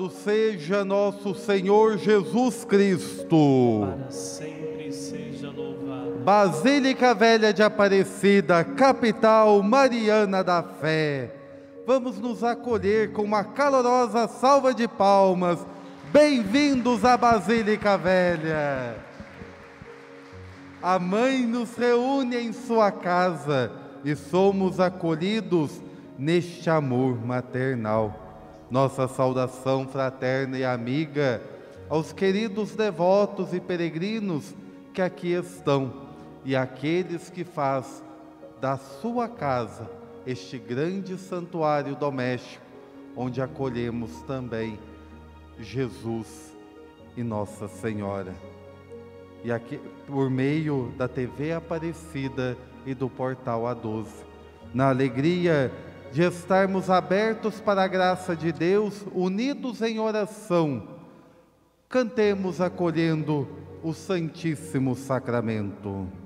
Louvado seja nosso Senhor Jesus Cristo. Para sempre seja louvado. Basílica Velha de Aparecida, capital mariana da fé. Vamos nos acolher com uma calorosa salva de palmas. Bem-vindos à Basílica Velha. A mãe nos reúne em sua casa e somos acolhidos neste amor maternal nossa saudação fraterna e amiga aos queridos devotos e peregrinos que aqui estão e aqueles que faz da sua casa este grande santuário doméstico, onde acolhemos também Jesus e Nossa Senhora. E aqui, por meio da TV Aparecida e do portal A12, na alegria de estarmos abertos para a graça de Deus, unidos em oração, cantemos acolhendo o Santíssimo Sacramento.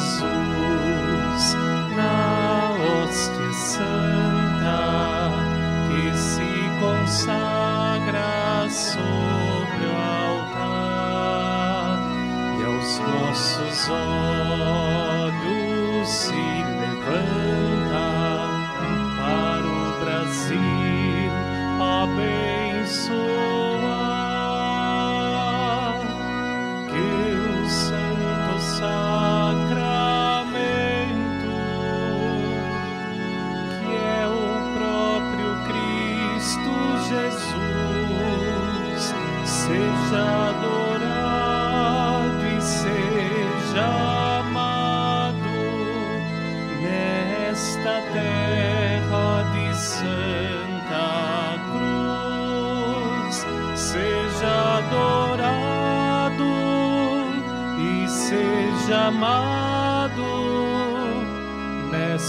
Jesus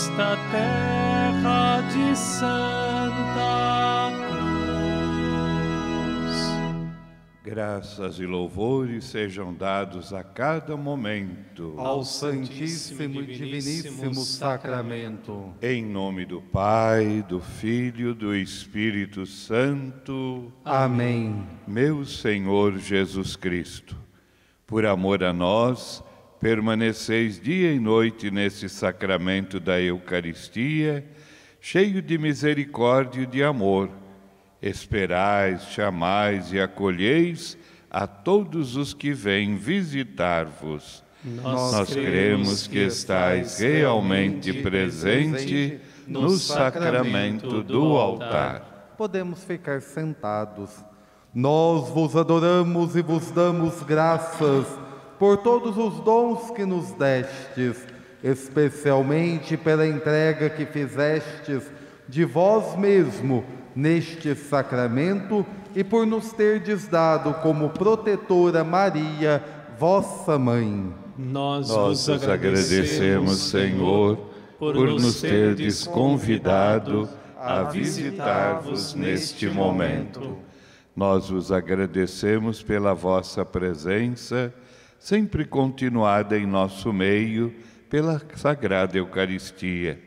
nesta terra de Santa Cruz. Graças e louvores sejam dados a cada momento. Ao Santíssimo e Diviníssimo Sacramento. Em nome do Pai, do Filho, do Espírito Santo. Amém. Meu Senhor Jesus Cristo, por amor a nós, permaneceis dia e noite nesse sacramento da Eucaristia, cheio de misericórdia e de amor. Esperais, chamais e acolheis a todos os que vêm visitar-vos. Nós cremos que estais realmente presente no sacramento do altar. Podemos ficar sentados. Nós vos adoramos e vos damos graças por todos os dons que nos destes, especialmente pela entrega que fizestes de vós mesmo neste sacramento e por nos terdes dado como protetora Maria, vossa mãe. Nós, Nós vos agradecemos, Senhor, por nos terdes convidado a visitar-vos neste momento. Nós vos agradecemos pela vossa presença, sempre continuada em nosso meio, pela Sagrada Eucaristia.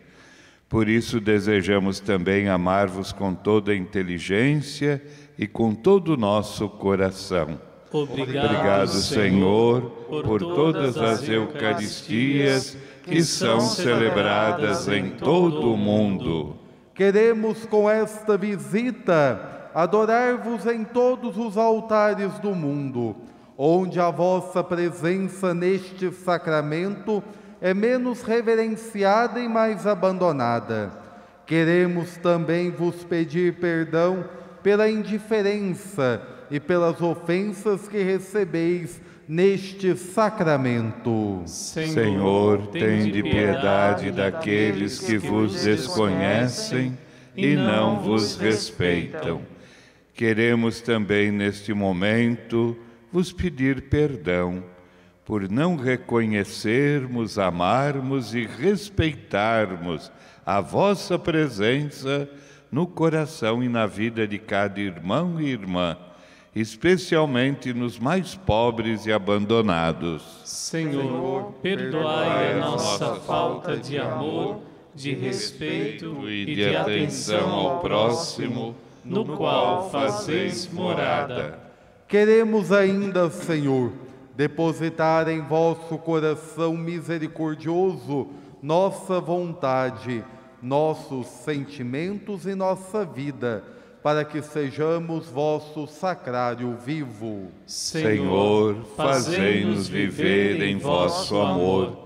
Por isso desejamos também amar-vos com toda a inteligência e com todo o nosso coração. Obrigado, Obrigado, Senhor, por todas as Eucaristias que são celebradas em todo o mundo. Queremos com esta visita adorar-vos em todos os altares do mundo, onde a vossa presença neste sacramento é menos reverenciada e mais abandonada. Queremos também vos pedir perdão pela indiferença e pelas ofensas que recebeis neste sacramento. Senhor, tende piedade daqueles que vos desconhecem e não vos respeitam. Queremos também neste momento vos pedir perdão por não reconhecermos, amarmos e respeitarmos a vossa presença no coração e na vida de cada irmão e irmã, especialmente nos mais pobres e abandonados. Senhor, perdoai a nossa falta de amor, de respeito e de atenção ao próximo, no qual fazeis morada. Queremos ainda, Senhor, depositar em vosso coração misericordioso nossa vontade, nossos sentimentos e nossa vida, para que sejamos vosso sacrário vivo. Senhor, fazei-nos viver em vosso amor.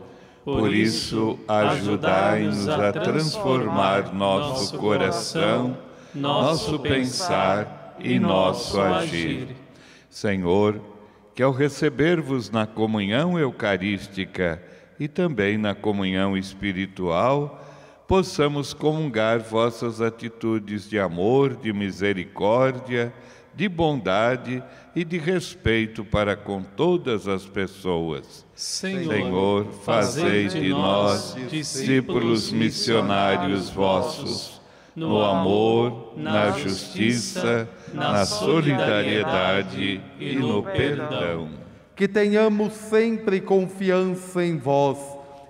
Por isso, ajudai-nos a transformar nosso coração, nosso pensar e nosso agir. Senhor, que ao receber-vos na comunhão eucarística e também na comunhão espiritual, possamos comungar vossas atitudes de amor, de misericórdia, de bondade e de respeito para com todas as pessoas. Senhor, Senhor, fazei de nós discípulos missionários vossos, no amor, na justiça, na solidariedade e no perdão. Que tenhamos sempre confiança em vós,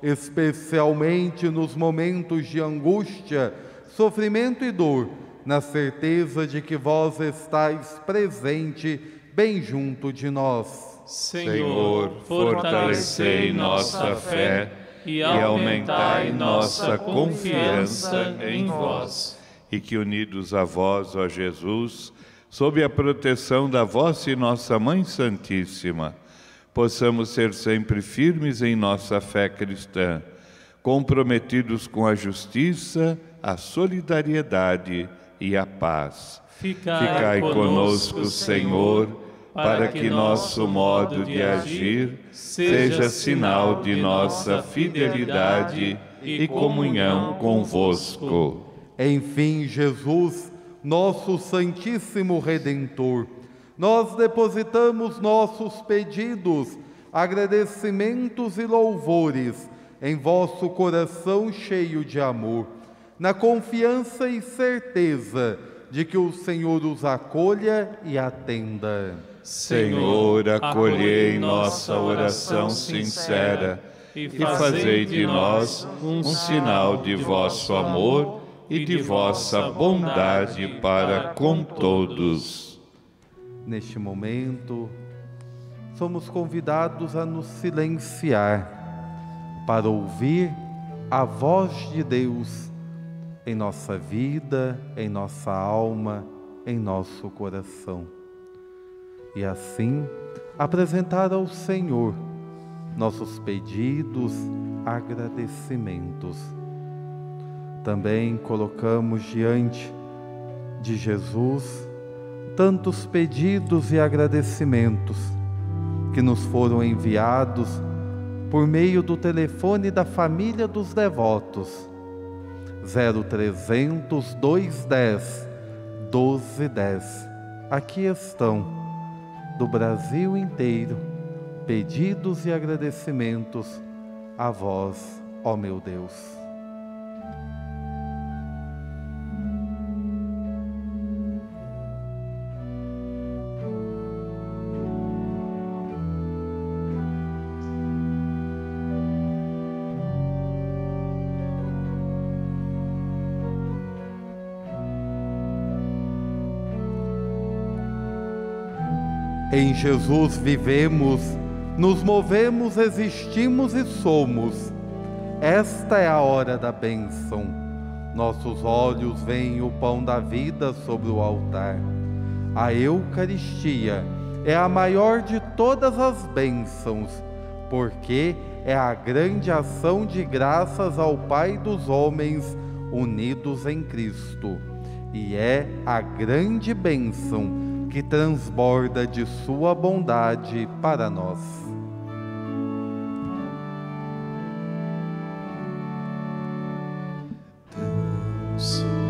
especialmente nos momentos de angústia, sofrimento e dor, na certeza de que vós estáis presente bem junto de nós. Senhor, fortalecei nossa fé e aumentai nossa confiança em vós. E que unidos a vós, ó Jesus, sob a proteção da vossa e nossa Mãe Santíssima, possamos ser sempre firmes em nossa fé cristã, comprometidos com a justiça, a solidariedade e a paz. Ficai, Ficai conosco, Senhor, para que nosso modo de agir seja sinal de nossa fidelidade e comunhão convosco. Enfim, Jesus, nosso Santíssimo Redentor, nós depositamos nossos pedidos, agradecimentos e louvores em vosso coração cheio de amor, na confiança e certeza de que o Senhor os acolha e atenda. Senhor, acolhei nossa oração sincera e fazei de nós um sinal de vosso amor e de vossa bondade para com todos. Neste momento, somos convidados a nos silenciar para ouvir a voz de Deus em nossa vida, em nossa alma, em nosso coração. E assim, apresentar ao Senhor nossos pedidos, agradecimentos. Também colocamos diante de Jesus tantos pedidos e agradecimentos que nos foram enviados por meio do telefone da família dos devotos 0300 210 1210. Aqui estão, do Brasil inteiro, pedidos e agradecimentos a vós, ó meu Deus. Em Jesus vivemos, nos movemos, existimos e somos. Esta é a hora da bênção. Nossos olhos veem o pão da vida sobre o altar. A Eucaristia é a maior de todas as bênçãos, porque é a grande ação de graças ao Pai dos homens unidos em Cristo. E é a grande bênção que transborda de Sua bondade para nós. Sublime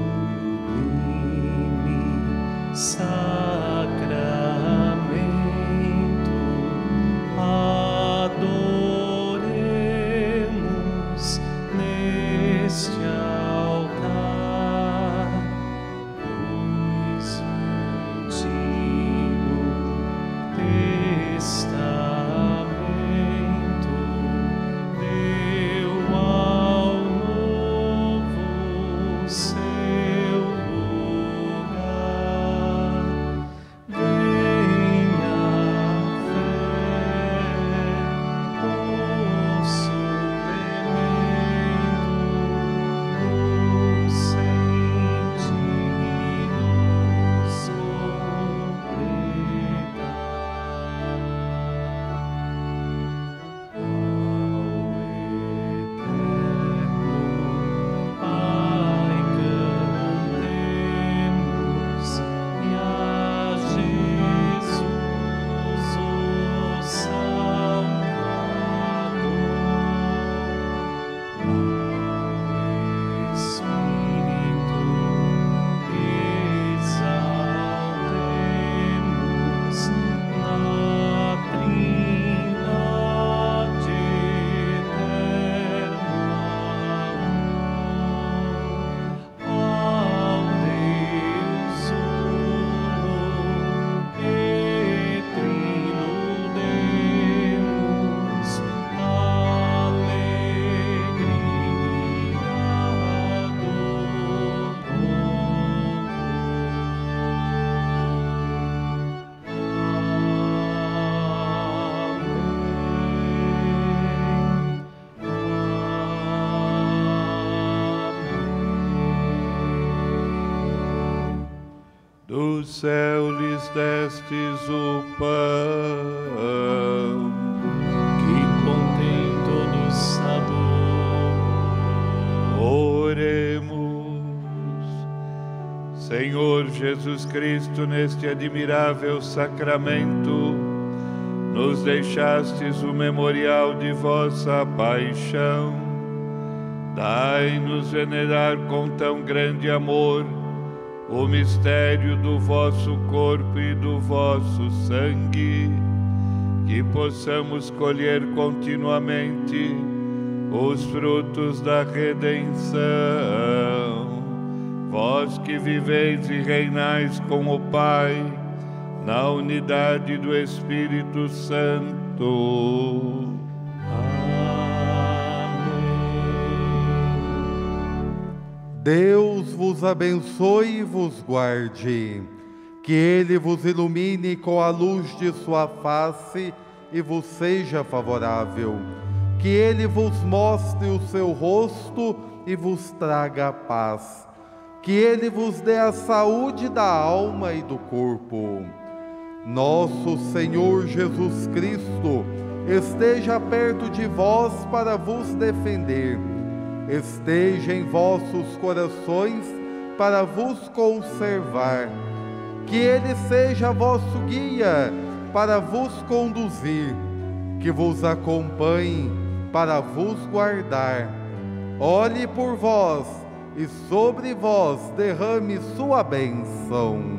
céu lhes destes o pão que contém todo sabor. Oremos, Senhor Jesus Cristo, neste admirável sacramento, nos deixastes o memorial de vossa paixão. Dai-nos venerar com tão grande amor o mistério do vosso corpo e do vosso sangue, que possamos colher continuamente os frutos da redenção. Vós que viveis e reinais com o Pai, na unidade do Espírito Santo. Deus vos abençoe e vos guarde, que Ele vos ilumine com a luz de Sua face e vos seja favorável, que Ele vos mostre o seu rosto e vos traga a paz, que Ele vos dê a saúde da alma e do corpo. Nosso Senhor Jesus Cristo esteja perto de vós para vos defender esteja em vossos corações para vos conservar. Que Ele seja vosso guia para vos conduzir, que vos acompanhe para vos guardar. Olhe por vós e sobre vós derrame sua bênção.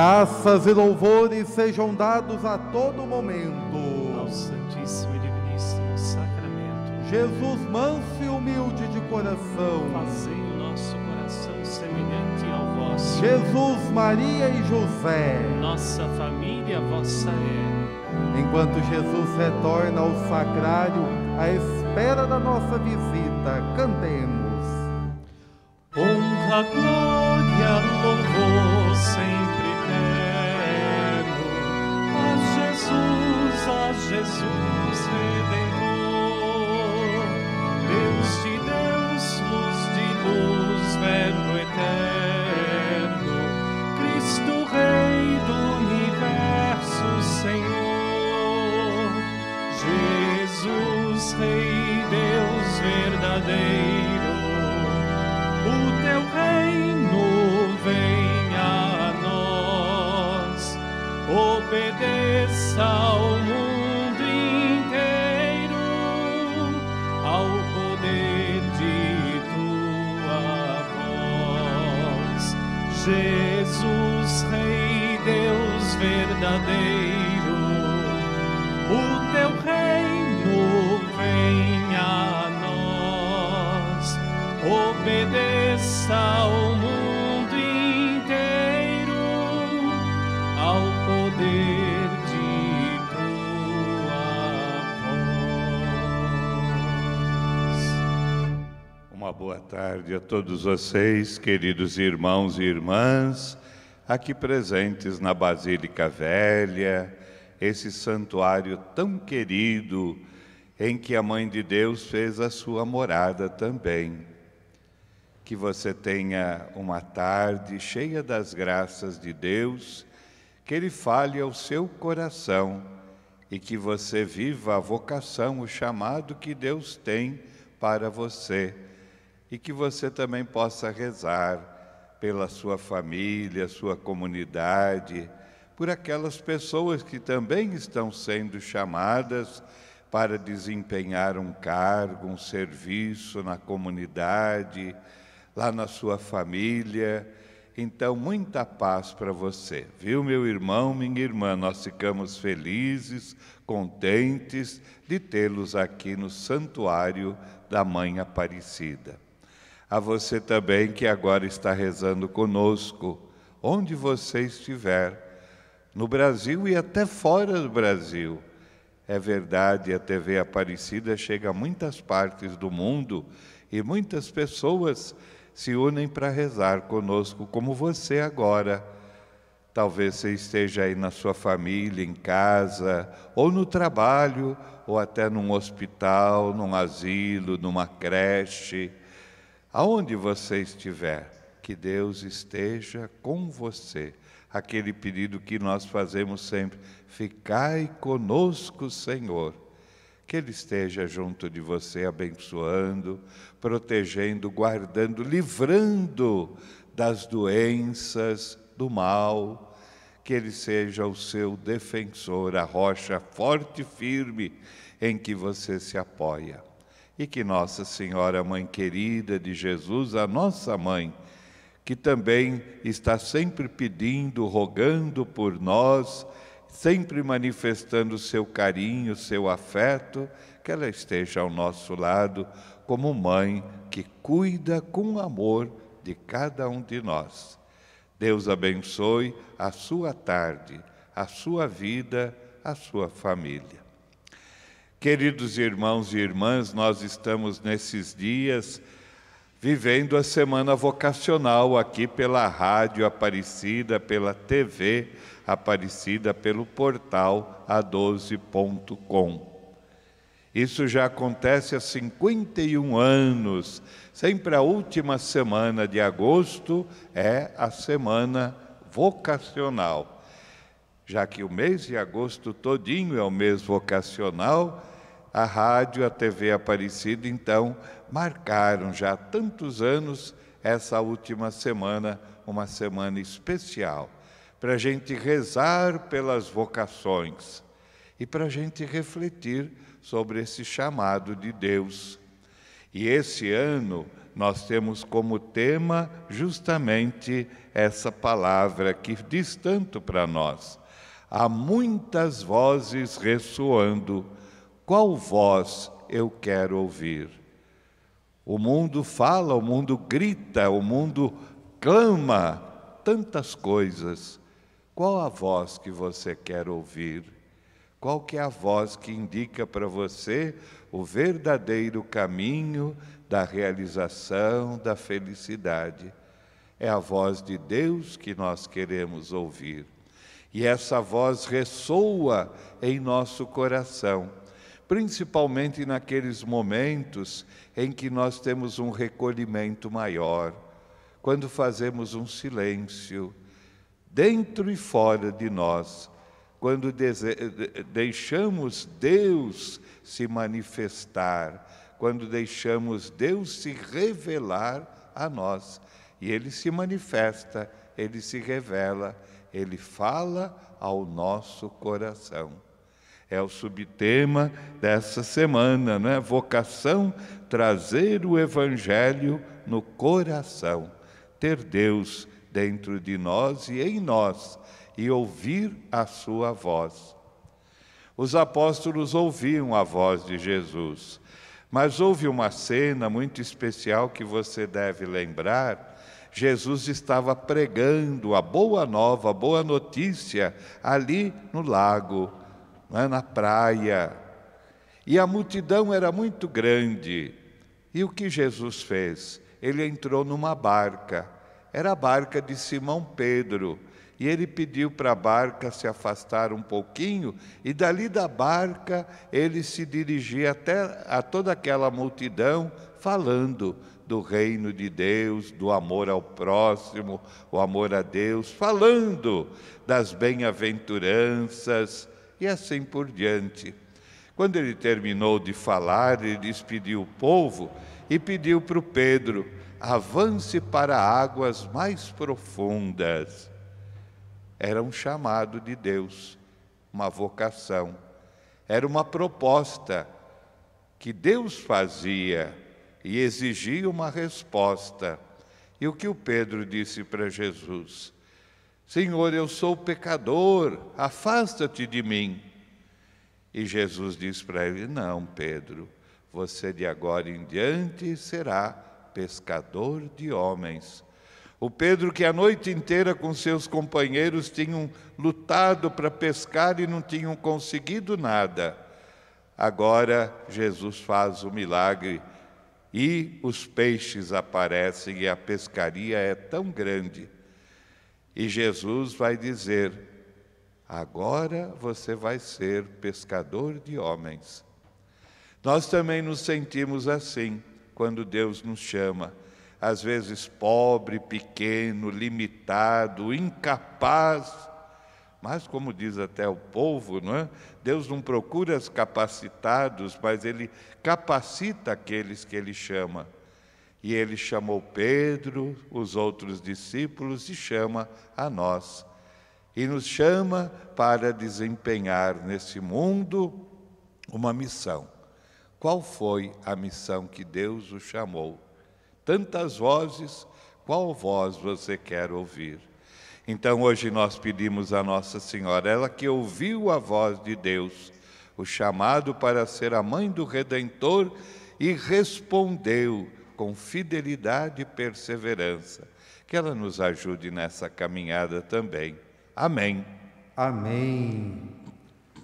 Graças e louvores sejam dados a todo momento ao Santíssimo e Diviníssimo Sacramento. Jesus, manso e humilde de coração, fazei o nosso coração semelhante ao vosso. Jesus, Maria e José, nossa família vossa é. Enquanto Jesus retorna ao sacrário, à espera da nossa visita, Uma boa tarde a todos vocês, queridos irmãos e irmãs, aqui presentes na Basílica Velha, esse santuário tão querido em que a Mãe de Deus fez a sua morada também. Que você tenha uma tarde cheia das graças de Deus, que Ele fale ao seu coração e que você viva a vocação, o chamado que Deus tem para você e que você também possa rezar pela sua família, sua comunidade, por aquelas pessoas que também estão sendo chamadas para desempenhar um cargo, um serviço na comunidade, lá na sua família. Então, muita paz para você, viu, meu irmão, minha irmã? Nós ficamos felizes, contentes de tê-los aqui no Santuário da Mãe Aparecida. A você também que agora está rezando conosco, onde você estiver, no Brasil e até fora do Brasil. É verdade, a TV Aparecida chega a muitas partes do mundo e muitas pessoas se unem para rezar conosco, como você agora. Talvez você esteja aí na sua família, em casa, ou no trabalho, ou até num hospital, num asilo, numa creche. Aonde você estiver, que Deus esteja com você. Aquele pedido que nós fazemos sempre: ficai conosco, Senhor. Que Ele esteja junto de você, abençoando, protegendo, guardando, livrando das doenças, do mal. Que Ele seja o seu defensor, a rocha forte e firme em que você se apoia e que Nossa Senhora, Mãe querida de Jesus, a nossa mãe, que também está sempre pedindo, rogando por nós, sempre manifestando seu carinho, seu afeto, que ela esteja ao nosso lado como mãe que cuida com amor de cada um de nós. Deus abençoe a sua tarde, a sua vida, a sua família. Queridos irmãos e irmãs, nós estamos nesses dias vivendo a semana vocacional aqui pela Rádio Aparecida, pela TV Aparecida, pelo portal a12.com. Isso já acontece há 51 anos. Sempre a última semana de agosto é a semana vocacional. Já que o mês de agosto todinho é o mês vocacional, a rádio, a TV Aparecida, então, marcaram já há tantos anos essa última semana, uma semana especial, para a gente rezar pelas vocações e para a gente refletir sobre esse chamado de Deus. E esse ano nós temos como tema justamente essa palavra que diz tanto para nós. Há muitas vozes ressoando qual voz eu quero ouvir? O mundo fala, o mundo grita, o mundo clama tantas coisas. Qual a voz que você quer ouvir? Qual que é a voz que indica para você o verdadeiro caminho da realização, da felicidade? É a voz de Deus que nós queremos ouvir. E essa voz ressoa em nosso coração principalmente naqueles momentos em que nós temos um recolhimento maior, quando fazemos um silêncio, dentro e fora de nós, quando deixamos Deus se manifestar, quando deixamos Deus se revelar a nós. E Ele se manifesta, Ele se revela, Ele fala ao nosso coração. É o subtema dessa semana, né? Vocação trazer o evangelho no coração, ter Deus dentro de nós e em nós e ouvir a sua voz. Os apóstolos ouviam a voz de Jesus, mas houve uma cena muito especial que você deve lembrar. Jesus estava pregando a boa nova, a boa notícia ali no lago, né, na praia. E a multidão era muito grande. E o que Jesus fez? Ele entrou numa barca. Era a barca de Simão Pedro. E ele pediu para a barca se afastar um pouquinho, e dali da barca ele se dirigia até a toda aquela multidão, falando do reino de Deus, do amor ao próximo, o amor a Deus, falando das bem-aventuranças e assim por diante. Quando ele terminou de falar, ele despediu o povo e pediu para o Pedro: avance para águas mais profundas era um chamado de Deus, uma vocação. Era uma proposta que Deus fazia e exigia uma resposta. E o que o Pedro disse para Jesus? Senhor, eu sou pecador, afasta-te de mim. E Jesus disse para ele: Não, Pedro, você de agora em diante será pescador de homens. O Pedro, que a noite inteira com seus companheiros tinham lutado para pescar e não tinham conseguido nada. Agora Jesus faz o milagre e os peixes aparecem e a pescaria é tão grande. E Jesus vai dizer: agora você vai ser pescador de homens. Nós também nos sentimos assim quando Deus nos chama às vezes pobre, pequeno, limitado, incapaz. Mas, como diz até o povo, não é? Deus não procura os capacitados, mas Ele capacita aqueles que Ele chama. E Ele chamou Pedro, os outros discípulos, e chama a nós. E nos chama para desempenhar nesse mundo uma missão. Qual foi a missão que Deus o chamou? tantas vozes, qual voz você quer ouvir? Então hoje nós pedimos a Nossa Senhora, ela que ouviu a voz de Deus, o chamado para ser a mãe do Redentor e respondeu com fidelidade e perseverança. Que ela nos ajude nessa caminhada também. Amém. Amém.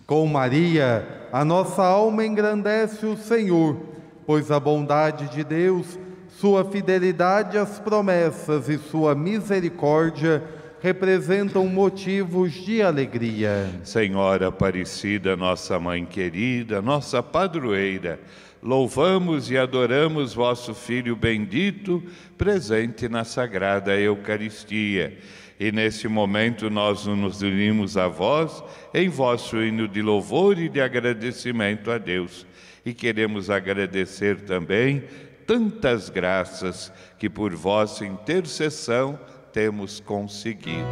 Com Maria, a nossa alma engrandece o Senhor, pois a bondade de Deus sua fidelidade às promessas e sua misericórdia representam motivos de alegria. Senhora Aparecida, nossa mãe querida, nossa padroeira, louvamos e adoramos vosso Filho bendito, presente na Sagrada Eucaristia. E nesse momento nós nos unimos a vós em vosso hino de louvor e de agradecimento a Deus. E queremos agradecer também tantas graças que por vossa intercessão temos conseguido.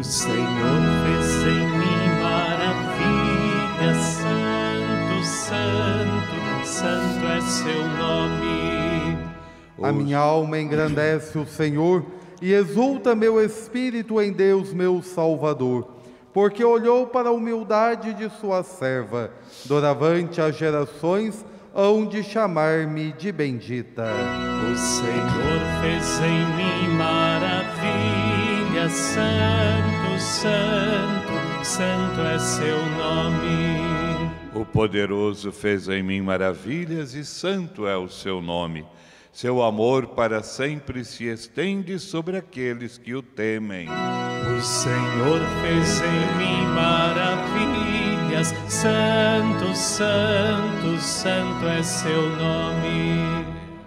O Senhor fez em mim maravilha, santo, santo, santo é seu nome. A minha alma engrandece o Senhor e exulta meu espírito em Deus, meu Salvador, porque olhou para a humildade de sua serva, doravante às gerações hão de chamar-me de bendita. O Senhor fez em mim maravilha, santo, santo, santo é seu nome. O poderoso fez em mim maravilhas e santo é o seu nome. Seu amor para sempre se estende sobre aqueles que o temem. O Senhor fez em mim maravilhas, Santo, Santo, Santo é seu nome.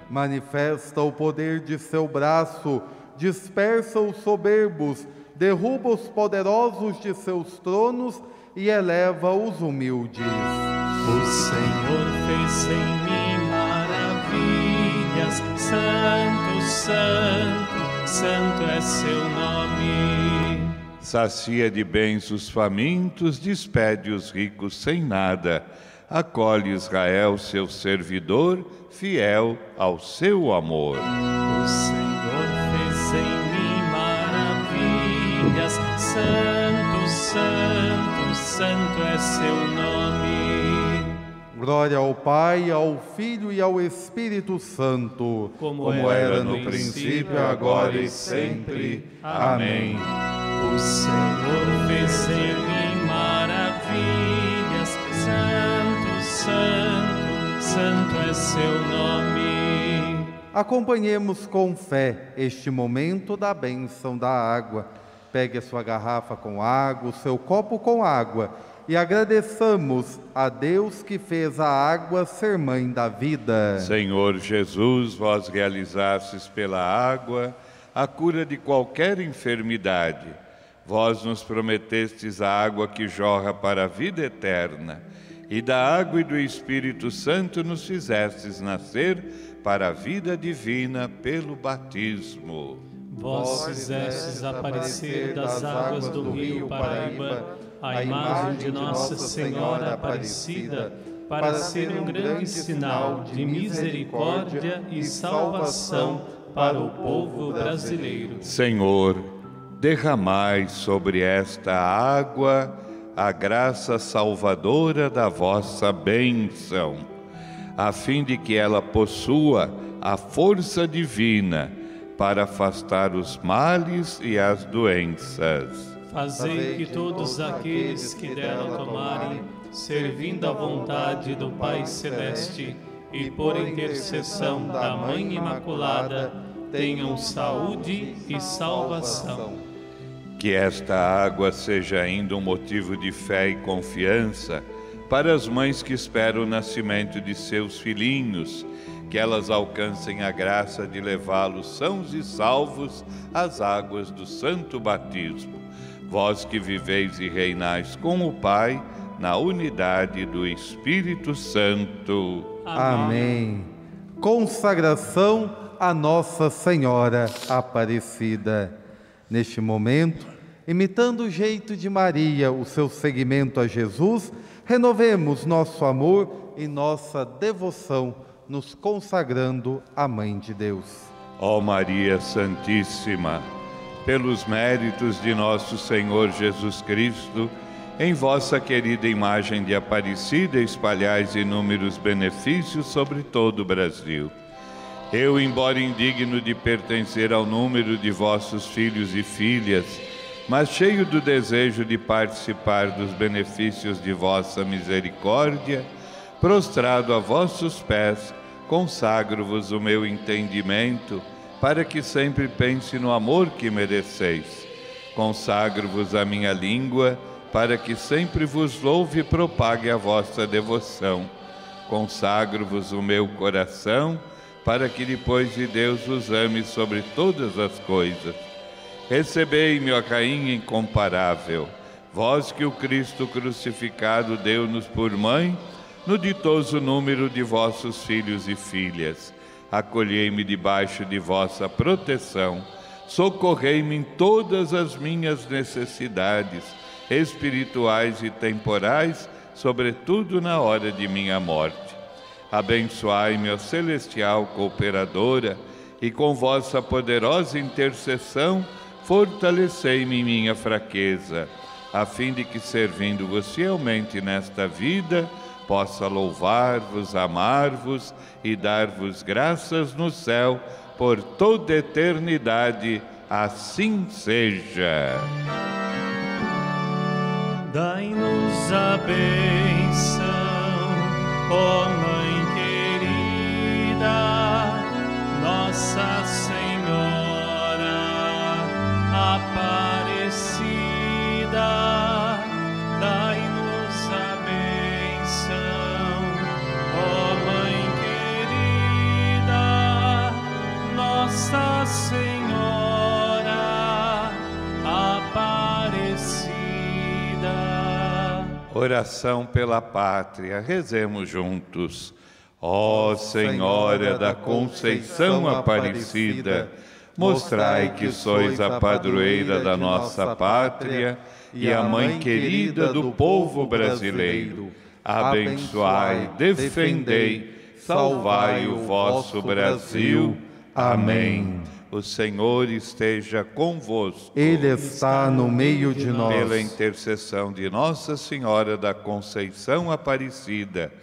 Manifesta o poder de seu braço, dispersa os soberbos, derruba os poderosos de seus tronos e eleva os humildes. O Senhor fez em mim maravilhas, Santo, Santo, Santo é seu nome. Sacia de bens os famintos, despede os ricos sem nada. Acolhe Israel, seu servidor, fiel ao seu amor. O Senhor fez em mim Santo, Santo, seu nome. Glória ao Pai, ao Filho e ao Espírito Santo, Como era no princípio, agora e sempre. Amém. O Senhor fez em maravilhas. Santo, Santo, Santo é seu nome. Acompanhemos com fé este momento da bênção da água. Pegue a sua garrafa com água, o seu copo com água e agradeçamos a Deus que fez a água ser mãe da vida. Senhor Jesus, vós realizastes pela água a cura de qualquer enfermidade. Vós nos prometestes a água que jorra para a vida eterna, e da água e do Espírito Santo nos fizestes nascer para a vida divina pelo batismo. Vós fizestes aparecer das águas do rio Paraíba a imagem de Nossa Senhora Aparecida, para ser um grande sinal de misericórdia e salvação para o povo brasileiro. Senhor, derramai sobre esta água a graça salvadora da vossa bênção, a fim de que ela possua a força divina para afastar os males e as doenças. Fazei que todos aqueles que dela tomarem, servindo à vontade do Pai Celeste e por intercessão da Mãe Imaculada, tenham saúde e salvação. Que esta água seja ainda um motivo de fé e confiança para as mães que esperam o nascimento de seus filhinhos, que elas alcancem a graça de levá-los sãos e salvos às águas do santo batismo. Vós que viveis e reinais com o Pai, na unidade do Espírito Santo. Amém. Consagração a Nossa Senhora Aparecida. Neste momento, imitando o jeito de Maria, o seu seguimento a Jesus, renovemos nosso amor e nossa devoção, nos consagrando à Mãe de Deus. Ó Maria Santíssima, pelos méritos de nosso Senhor Jesus Cristo, em vossa querida imagem de Aparecida espalhais inúmeros benefícios sobre todo o Brasil. Eu, embora indigno de pertencer ao número de vossos filhos e filhas, mas cheio do desejo de participar dos benefícios de vossa misericórdia, prostrado a vossos pés, consagro-vos o meu entendimento, para que sempre pense no amor que mereceis. Consagro-vos a minha língua, para que sempre vos louve e propague a vossa devoção. Consagro-vos o meu coração, para que depois de Deus os ame sobre todas as coisas. Recebei-me, ó rainha incomparável, vós que o Cristo crucificado deu-nos por mãe, no ditoso número de vossos filhos e filhas. Acolhei-me debaixo de vossa proteção, socorrei-me em todas as minhas necessidades, espirituais e temporais, sobretudo na hora de minha morte. Abençoai-me, ó celestial cooperadora, e com vossa poderosa intercessão, fortalecei-me em minha fraqueza, a fim de que, servindo-vos fielmente nesta vida, possa louvar-vos, amar-vos e dar-vos graças no céu por toda eternidade. Assim seja. Dai-nos a benção, ó Mãe querida, Nossa Senhora Aparecida. Senhora Aparecida. Oração pela pátria. Rezemos juntos. Ó Senhora da Conceição Aparecida, mostrai que sois a padroeira da nossa pátria e a mãe querida do povo brasileiro. Abençoai, defendei, salvai o vosso Brasil. Amém. O Senhor esteja convosco. Ele está no meio de nós. Pela intercessão de Nossa Senhora da Conceição Aparecida,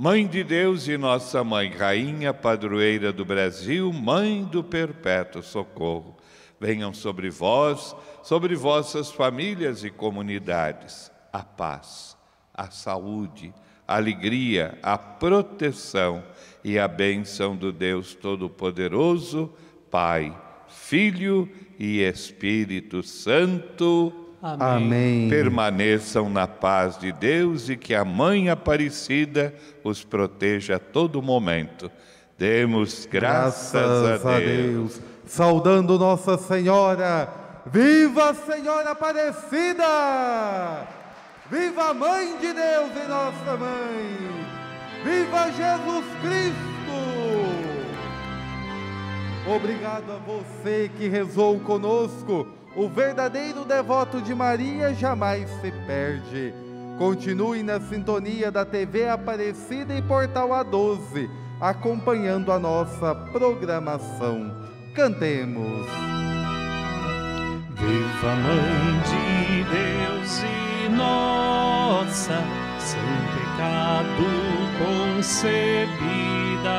Mãe de Deus e nossa mãe, Rainha Padroeira do Brasil, Mãe do Perpétuo Socorro, venham sobre vós, sobre vossas famílias e comunidades, a paz, a saúde, a alegria, a proteção e a bênção do Deus Todo-Poderoso, Pai, Filho e Espírito Santo. Amém. Permaneçam na paz de Deus e que a Mãe Aparecida os proteja a todo momento. Demos graças, Graças a Deus. Saudando Nossa Senhora. Viva a Senhora Aparecida! Viva a Mãe de Deus e Nossa Mãe! Viva Jesus Cristo! Obrigado a você que rezou conosco. O verdadeiro devoto de Maria jamais se perde. Continue na sintonia da TV Aparecida e Portal A12, acompanhando a nossa programação. Cantemos. Viva Mãe de Deus e nossa, sem pecado concebida,